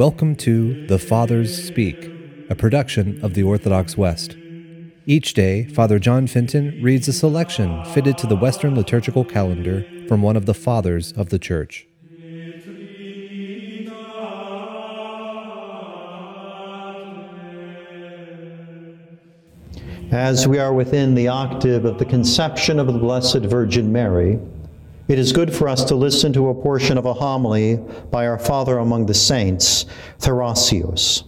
Welcome to The Fathers Speak, a production of the Orthodox West. Each day, Father John Fenton reads a selection fitted to the Western liturgical calendar from one of the Fathers of the Church. As we are within the octave of the conception of the Blessed Virgin Mary, it is good for us to listen to a portion of a homily by our Father among the saints, Tharasius.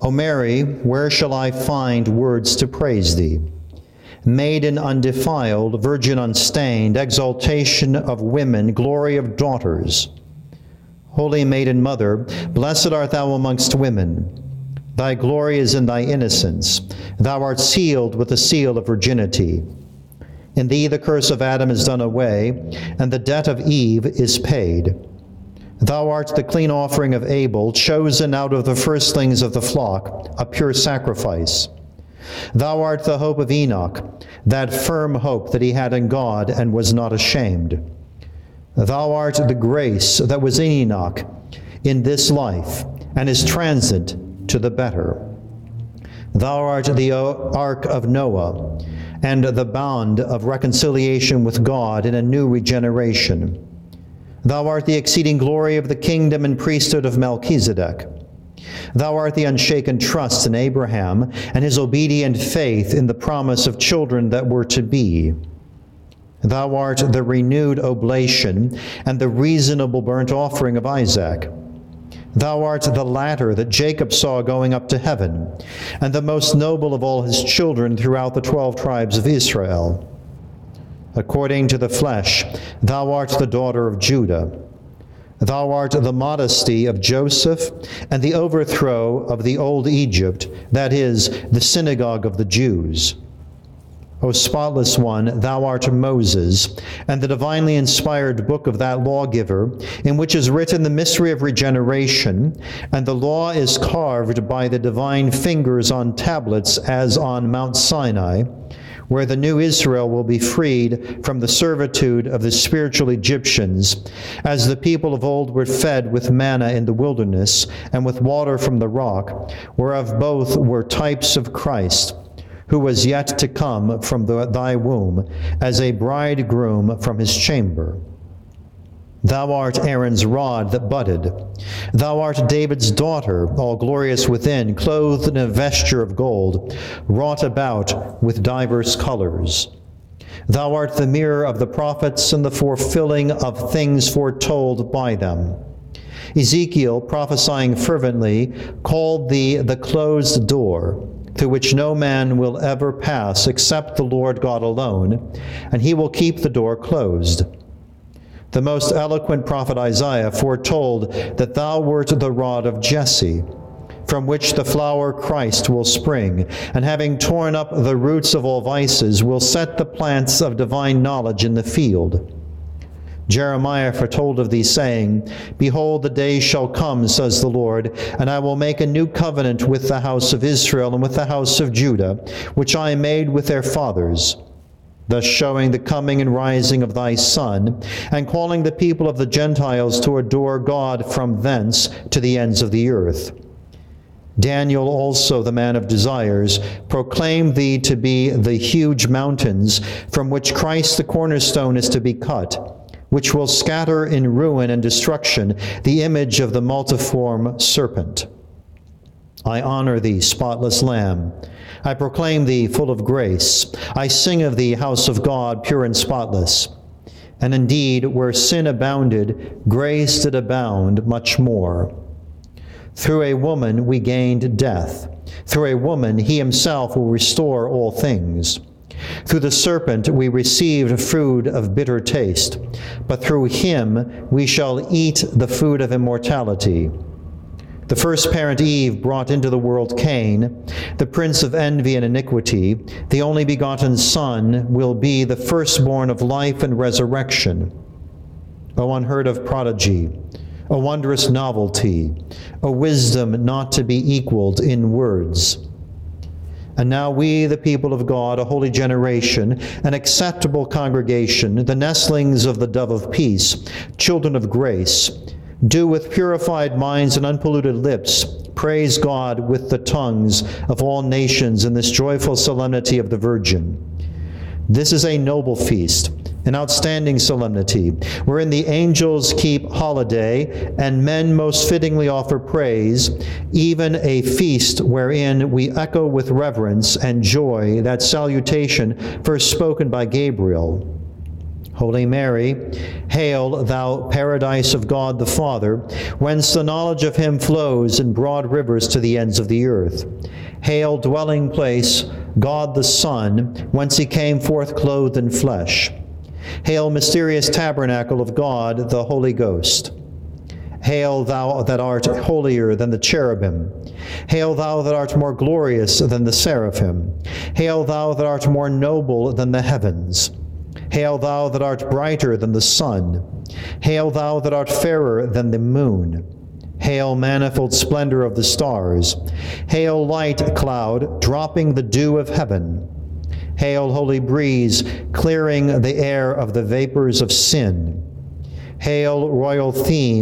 O Mary, where shall I find words to praise thee? Maiden undefiled, virgin unstained, exaltation of women, glory of daughters. Holy Maiden Mother, blessed art thou amongst women. Thy glory is in thy innocence. Thou art sealed with the seal of virginity. In thee the curse of Adam is done away, and the debt of Eve is paid. Thou art the clean offering of Abel, chosen out of the firstlings of the flock, a pure sacrifice. Thou art the hope of Enoch, that firm hope that he had in God and was not ashamed. Thou art the grace that was in Enoch in this life and is transient to the better. Thou art the uh, ark of Noah, and the bond of reconciliation with God in a new regeneration. Thou art the exceeding glory of the kingdom and priesthood of Melchizedek. Thou art the unshaken trust in Abraham and his obedient faith in the promise of children that were to be. Thou art the renewed oblation and the reasonable burnt offering of Isaac. Thou art the ladder that Jacob saw going up to heaven, and the most noble of all his children throughout the twelve tribes of Israel. According to the flesh, thou art the daughter of Judah. Thou art the modesty of Joseph and the overthrow of the old Egypt, that is, the synagogue of the Jews. O spotless one, thou art Moses, and the divinely inspired book of that lawgiver, in which is written the mystery of regeneration, and the law is carved by the divine fingers on tablets as on Mount Sinai, where the new Israel will be freed from the servitude of the spiritual Egyptians, as the people of old were fed with manna in the wilderness and with water from the rock, whereof both were types of Christ who was yet to come from the, thy womb, as a bridegroom from his chamber. Thou art Aaron's rod that budded. Thou art David's daughter, all glorious within, clothed in a vesture of gold, wrought about with divers colors. Thou art the mirror of the prophets and the fulfilling of things foretold by them. Ezekiel, prophesying fervently, called thee the closed door through which no man will ever pass except the Lord God alone, and he will keep the door closed. The most eloquent prophet Isaiah foretold that thou wert the rod of Jesse, from which the flower Christ will spring, and having torn up the roots of all vices, will set the plants of divine knowledge in the field. Jeremiah foretold of thee, saying, Behold, the days shall come, says the Lord, and I will make a new covenant with the house of Israel and with the house of Judah, which I made with their fathers. Thus showing the coming and rising of thy Son, and calling the people of the Gentiles to adore God from thence to the ends of the earth. Daniel also, the man of desires, proclaimed thee to be the huge mountains from which Christ the cornerstone is to be cut which will scatter in ruin and destruction the image of the multiform serpent. I honor thee, spotless Lamb. I proclaim thee full of grace. I sing of thee, house of God, pure and spotless. And indeed, where sin abounded, grace did abound much more. Through a woman we gained death. Through a woman he himself will restore all things. Through the serpent we received food of bitter taste, but through him we shall eat the food of immortality. The first parent Eve brought into the world Cain, the prince of envy and iniquity. The only begotten Son will be the firstborn of life and resurrection. O unheard of prodigy, a wondrous novelty, a wisdom not to be equaled in words and now we, the people of God, a holy generation, an acceptable congregation, the nestlings of the dove of peace, children of grace, Do with purified minds and unpolluted lips praise God with the tongues of all nations in this joyful solemnity of the Virgin. This is a noble feast, an outstanding solemnity, wherein the angels keep holiday and men most fittingly offer praise, even a feast wherein we echo with reverence and joy that salutation first spoken by Gabriel. Holy Mary, hail, thou paradise of God the Father, whence the knowledge of him flows in broad rivers to the ends of the earth. Hail, dwelling place, God the Son, whence he came forth clothed in flesh. Hail, mysterious tabernacle of God, the Holy Ghost. Hail, thou that art holier than the cherubim. Hail, thou that art more glorious than the seraphim. Hail, thou that art more noble than the heavens. Hail, thou that art brighter than the sun. Hail, thou that art fairer than the moon. Hail, manifold splendor of the stars. Hail, light cloud, dropping the dew of heaven. Hail, holy breeze, clearing the air of the vapors of sin. Hail, royal theme